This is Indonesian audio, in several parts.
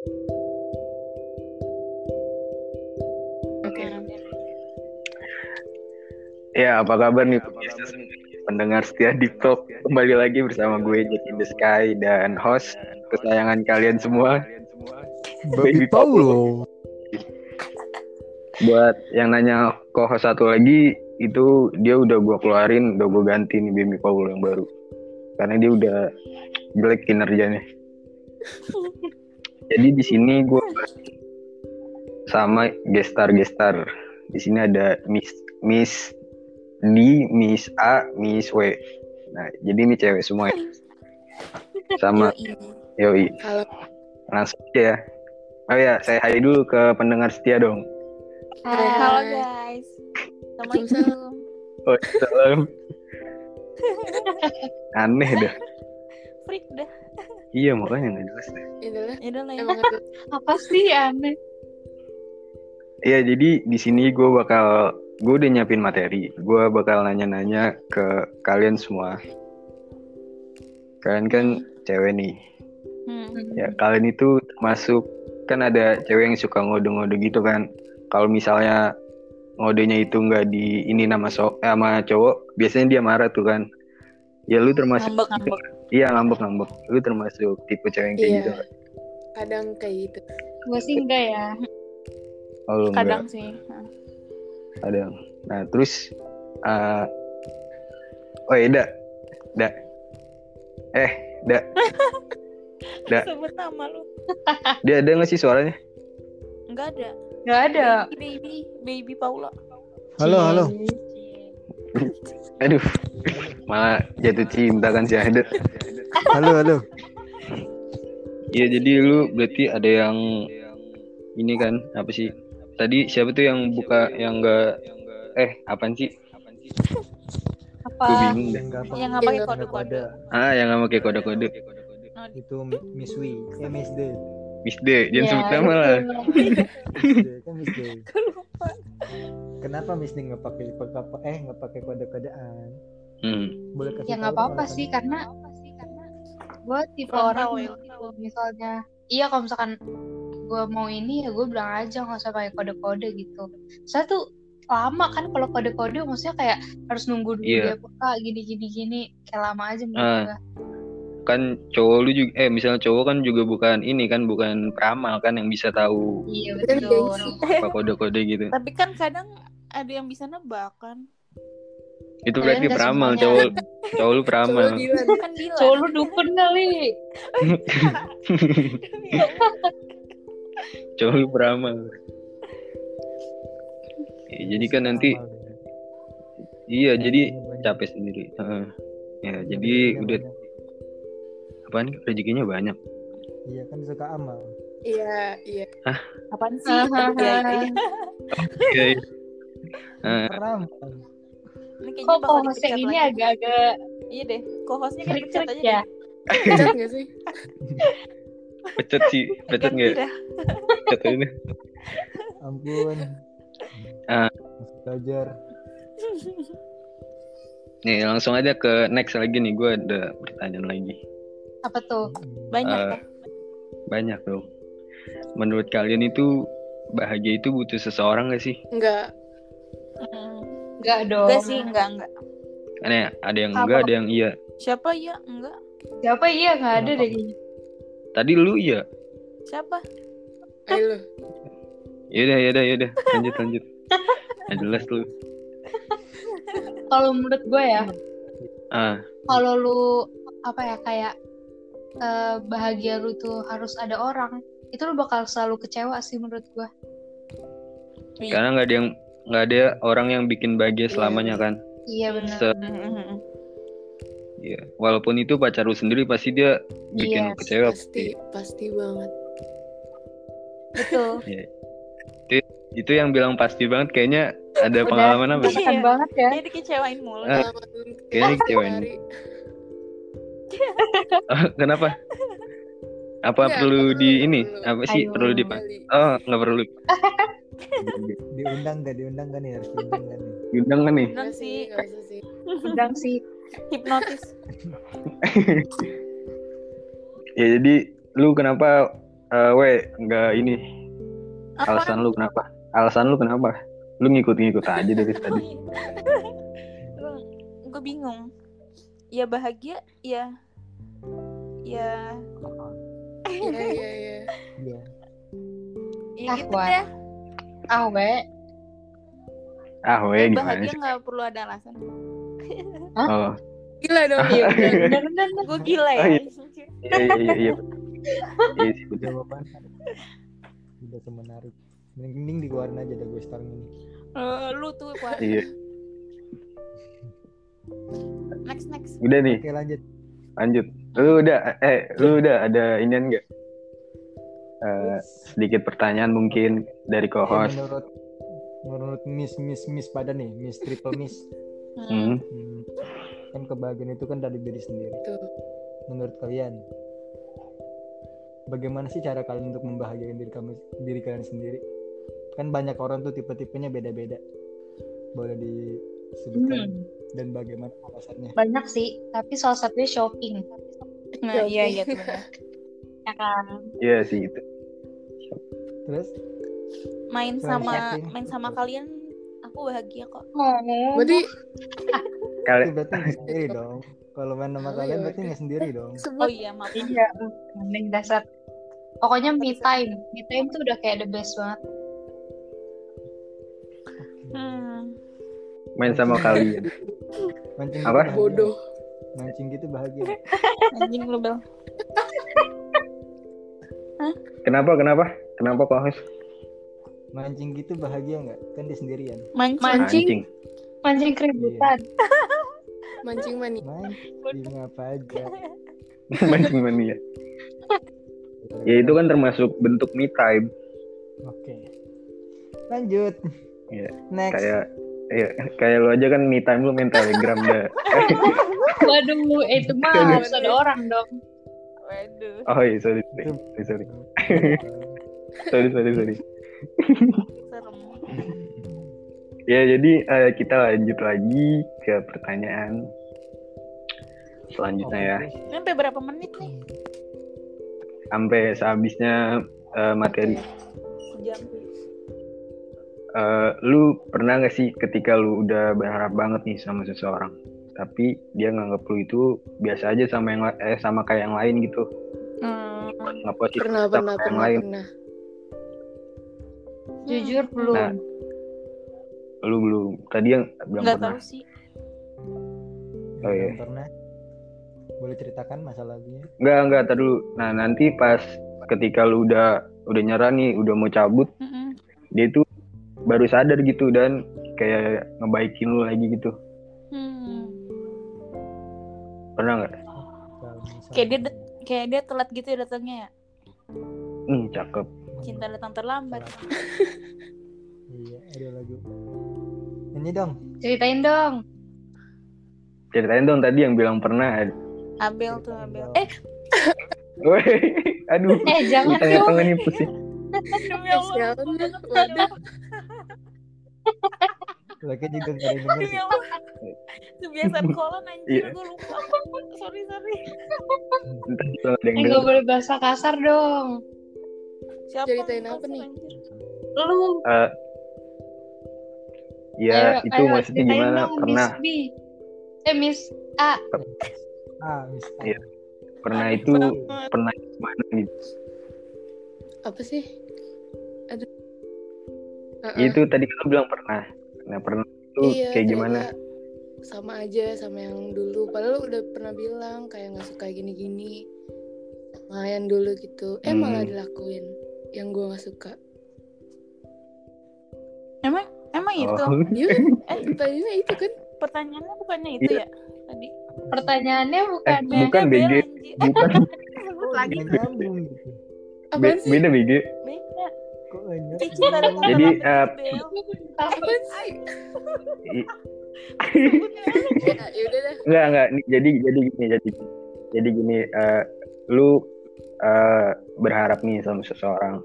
Oke. Ya, apa kabar nih pemirsa pendengar setia di Talk kembali lagi bersama gue Jack in the Sky dan host kesayangan kalian semua. Baby Paulo. buat yang nanya co-host satu lagi itu dia udah gue keluarin udah gue ganti nih Baby Paul yang baru. Karena dia udah jelek kinerjanya jadi di sini gue sama gestar gestar di sini ada Miss Miss D, Miss A, Miss W. Nah, jadi ini cewek semua ya. Sama Yoi. Halo. Langsung aja ya. Oh ya, saya hai dulu ke pendengar setia dong. Hai. Halo guys. Assalamualaikum. Oh, salam. Aneh dah. Freak dah. Iya, makanya nggak jelas deh. Inilah Ya ya. emang apa sih aneh Iya, jadi di sini gue bakal gue udah nyiapin materi. Gue bakal nanya-nanya ke kalian semua. Kalian kan cewek nih. Hmm. Ya, kalian itu termasuk kan ada cewek yang suka ngode-ngode gitu kan. Kalau misalnya ngodenya itu nggak di ini nama so eh, sama cowok, biasanya dia marah tuh kan. Ya lu termasuk Ngambek ngambek. Iya ngambek-ngambek. Lu termasuk tipe cewek yang kayak Iya. gitu. kadang kayak gitu. gue sih enggak ya Oh, lu Kadang enggak. sih. Kadang. Nah, terus eh Oh iya, Da. Da. Eh, Da. Da. Sebut nama lu. Dia ada nggak sih suaranya? Enggak ada. nggak ada Baby, baby Paula. Halo, halo. Aduh. Malah jatuh cinta kan si Adet. Halo, halo. Iya, jadi lu berarti ada yang ini kan apa sih? Tadi siapa tuh yang buka yang enggak eh apaan sih? apa Gue bingung deh. Yang nggak apa- Yang nggak pakai kode-kode. Ah, yang nggak pakai kode-kode. Itu Miss Wi, eh Miss D. Miss D, jangan Ya, sebut nama lah. Miss D, kan. Kenapa Miss D nggak pakai apa eh nggak pakai kode-kodean? Hmm. Boleh kasih ya nggak apa-apa sih karena gue tipe orang ya. yang gitu misalnya iya kalau misalkan gue mau ini ya gue bilang aja nggak usah pakai kode-kode gitu saya tuh lama kan kalau kode-kode maksudnya kayak harus nunggu dulu Iya. dia buka gini gini kayak lama aja menurut gue Kan cowok lu juga eh misalnya cowok kan juga bukan ini kan bukan peramal kan yang bisa tahu iya betul apa kode-kode gitu. Tapi kan kadang ada yang bisa nebak kan. Itu Kalian berarti peramal cowok cowok lu peramal. Cowok lu dukun kali Cowok lu peramal. Ya, jadi kan nanti deh. iya jadi banyak. capek sendiri. Heeh. Ya jadi udah banyak. apaan rezekinya banyak. Iya kan suka amal. Iya, iya. Apaan sih? Iya, iya, Ini kayaknya kok dipecat ini agak-agak Iya deh. Co-hostnya kayak krik-krik aja ya deh. Pecat sih? Pecet sih, nggak? dah. Pecet ini. Ampun. Ah. Masih belajar. Nih langsung aja ke next lagi nih. Gue ada pertanyaan lagi. apa tuh Banyak Eh, dah. Banyak dong. Menurut kalian itu bahagia itu butuh seseorang gak sih? Enggak. Hmm. Enggak dong Enggak sih, enggak, enggak. Aneh, ada yang Apa? enggak, ada yang iya. Siapa ya? Enggak. siapa iya nggak ada deh kayaknya Tadi lu iya. Siapa? Ayo lu. Yaudah, yaudah, yaudah. Lanjut, lanjut. Nggak jelas lu. kalau menurut gue ya Ah, kalau lu apa ya kayak eh, bahagia lu tuh harus ada orang itu lu bakal selalu kecewa sih menurut gua Iya. karena nggak ada yang nggak ada orang yang bikin bahagia selamanya kan. iya benar Se- Iya. Walaupun itu pacar lu sendiri pasti dia bikin Iya, lu kecewa. Pasti, pasti banget. betul Itu yang bilang pasti banget kayaknya ada Udah. pengalaman apa? sih? Iya. banget ya Dia dikecewain mulu. Ah, kayaknya kayak kecewain. hari. Kenapa? Apa Nggak, perlu di perlu, ini? Apa sih Aduh. perlu di. Oh, nggak perlu. Diundang gak? Diundang gak nih? Harus diundang gak nih? Diundang kan nih? Undang Nggak sih, usah sih. hipnotis. Ya jadi lu kenapa eh we nggak ini Apa? alasan lu kenapa? Alasan lu kenapa? Lu ngikut-ngikut aja dari tadi. gue bingung ya bahagia ya ya Iya iya iya. Iya. ya Ah, gitu deh Ah, we. Ah we gimana bahagia sih? nggak perlu ada alasan Oh, Gila dong. Iya, bener, bener. gue gila ya Oh, iya. iya iya iya. iya. Iya sih, betul. Udah semenarik. Mending, dikeluarin aja dah gue sekarang ini. Eh, lu tuh Pak. Iya. next next Udah nih, Oke lanjut. lanjut. Lu udah eh lu udah ada inian enggak? Eh, sedikit pertanyaan mungkin dari Eh, co-host. menurut menurut Miss Miss Miss pada nih, Miss Triple Miss. Hmm. Hmm. Kan kebahagiaan itu kan dari diri sendiri. Tuh. Menurut kalian, bagaimana sih cara kalian untuk membahagiakan diri kamu diri kalian sendiri? Kan banyak orang tuh tipe-tipenya beda-beda. Boleh disebutkan Hmm, dan bagaimana alasannya? banyak sih, tapi salah satunya shopping. nah iya iya benar. Ya kan? Iya sih itu. Terus main sama shopping. main sama kalian aku bahagia kok Oh, Berarti Kali itu berarti nggak sendiri dong. Kalau main sama Oh, kalian ya berarti nggak sendiri dong. oh iya maaf iya. Mending dasar. Pokoknya me time. Me time tuh udah kayak the best banget. hmm. main sama kalian. Mancing Apa? gitu bahagia. bodoh. Mancing gitu bahagia. anjing lu bel Kenapa kenapa? Kenapa co-host? Mancing gitu bahagia nggak? Kan dia sendirian. mancing Mancing. Mancing. Mancing keributan. Mancing mani. Mancing apa aja. Mancing mania. Ya itu kan termasuk bentuk me time. Oke. Lanjut. Iya. Next. Kayak ya, kayak lu aja kan me time lu main telegram dah. Waduh, itu mah harus ada orang dong. Waduh. Oh iya sorry sorry sorry sorry. Sorry sorry, sorry. serem. Ya jadi eh, kita lanjut lagi ke pertanyaan selanjutnya ya. sampai berapa menit nih? Sampai sehabisnya eh, materi. sejam. Eh, lu pernah gak sih ketika lu udah berharap banget nih sama seseorang, tapi dia nganggap lu itu biasa aja sama yang eh sama kayak yang lain gitu, hmm. nggak positif Pernah sama pernah yang pernah lain. pernah. Jujur belum. Nah, Lu belum. Tadi yang bilang nggak pernah. tahu sih Yang Oh, iya. pernah. Boleh ceritakan masalahnya? Enggak enggak tar dulu. Nah nanti pas ketika lu udah udah nyerah nih, udah mau cabut, Mm-mm. dia itu baru sadar gitu dan kayak ngebaikin lu lagi gitu. Pernah nggak? Misalnya- kayak dia kayak dia telat gitu ya datangnya ya Hmm, cakep. cinta datang terlambat Iya, ada lagu. Nyanyi dong. Ceritain dong. Ceritain dong tadi yang bilang pernah. Abel tuh Abel dong. eh Woi, aduh. Eh, jangan dong. tengah-tengah nih pusing. demi Allah sialan, waduh. Lagi juga gak ada kebiasaan kolan anjir Iya. gue lupa sorry sorry Eh, gak boleh bahasa kasar dong. siapa Ceritain apa nih? Lu. Eh, ya ayo- itu ayo maksudnya gimana? dong, Pernah Miss B. Eh, Miss A. Ah, Miss A. Iya. pernah Aneh itu banget. pernah gimana gitu. Apa sih? Aduh. Heeh. Itu tadi kan lu bilang pernah. Nah, pernah itu Iya, kayak gimana? ternyata Sama aja sama yang dulu. Padahal udah pernah bilang kayak nggak suka gini-gini. Sama yang dulu gitu. Eh Hmm. malah dilakuin. Yang gue nggak suka. emang emang itu Oh. Iya eh Pertanyaannya itu kan. pertanyaannya bukannya itu Iya. ya tadi Pertanyaannya bukan Eh, bukan BG. Bukan lagi nyambung. Apaan sih? beda BG. beda Kok Jadi, terlambat, eh. Apaan sih? Ya, ya. Enggak, enggak. Nih, Jadi jadi gini, jadi jadi gini, eh, lu eh, berharap nih sama seseorang.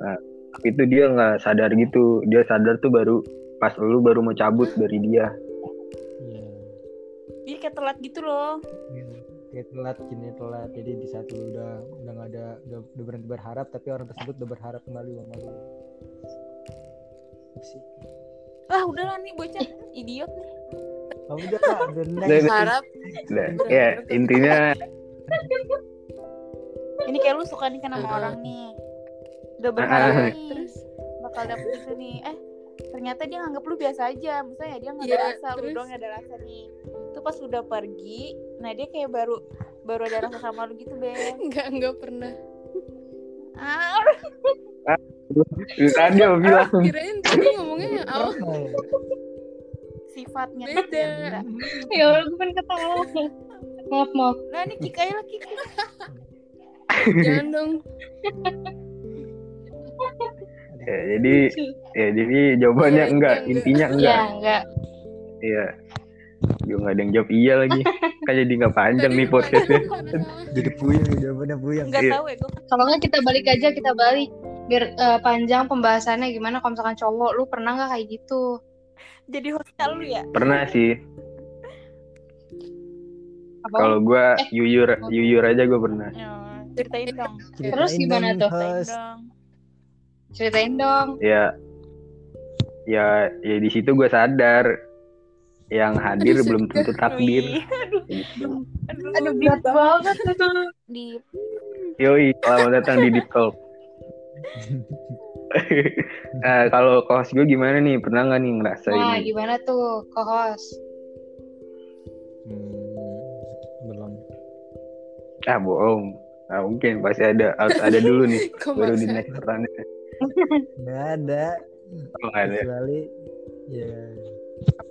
Nah, tapi itu dia nggak sadar gitu. Dia sadar tuh baru pas lu baru mau cabut dari dia. Iya. Dia kayak telat gitu loh. Iya. kayak telat gini telat jadi di saat lu udah udah nggak ada udah, udah berhenti berharap tapi orang tersebut udah berharap kembali sama lu sih Ah udah lah nih bocah idiot nih. kamu udah kak udah next Dan- Harap Nah, ya intinya Ini kayak lu suka nih sama Ah. orang nih. Udah berharap Ah. nih. terus bakal dapet itu nih. Eh ternyata dia nganggap lu biasa aja. Misalnya dia nggak ada Iya, rasa, lu terus? doang yang ada rasa nih. Itu pas udah pergi, nah dia kayak baru baru ada rasa sama lu gitu, Ben. enggak enggak pernah. Ah, tadi aku bilang Kirain tadi ngomongnya yang awal sifatnya Beda. Ya Allah, gue pengen ketawa. Maaf, maaf. Nah, ini Kik aja lah Kik. jangan dong. ya, jadi ya jadi jawabannya Iya, enggak enggak. intinya Ya, enggak enggak. iya Gue gak ada yang jawab iya lagi Kan jadi gak panjang nih podcastnya jadi puyeng jawabannya puyeng Enggak Iya. tahu ya gue. Kalau nggak kita balik aja, kita balik. Biar eh, panjang pembahasannya gimana kalau misalkan cowok, lu pernah nggak kayak gitu? Jadi hostnya lu ya. Pernah sih? Kalau gue Eh. yuyur Yuyur aja gue pernah Ya, ceritain dong. Terus gimana tuh? Ceritain host. dong. Ceritain dong. Ya Ya Ya di situ gue sadar Yang hadir Aduh, belum tentu takdir aduh, Gitu. aduh, Aduh, deep berat banget itu. Di Yoi Selamat datang di Deep Talk Nah kalau kos gue gimana nih? Pernah gak nih ngerasain Nah, gimana tuh, co-host? Hmm, belum. Ah bohong. Ah mungkin pasti ada Harus ada dulu nih. Kok Baru di next pertanyaan nggak ada. Oh nggak ada. Kecuali ya.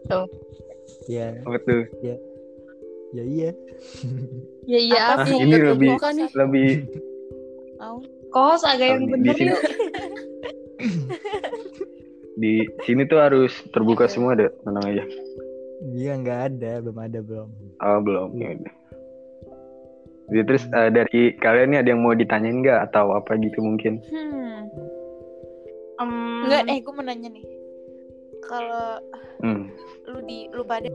Tuh. ya. Apa tuh? Ya. Iya. Ya iya, Apa apa? Ini lebih. Lebih mau. Co-host agak yang di, bener sini, yuk. di sini tuh harus terbuka semua deh tenang aja. Iya nggak ada belum ada belum. Oh belum ya udah. Jadi terus eh, dari kalian nih ada yang mau ditanyain nggak? Atau apa gitu mungkin? Hmm. Em, Enggak, eh gue mau nanya nih. Kalau hmm. lu di lu pada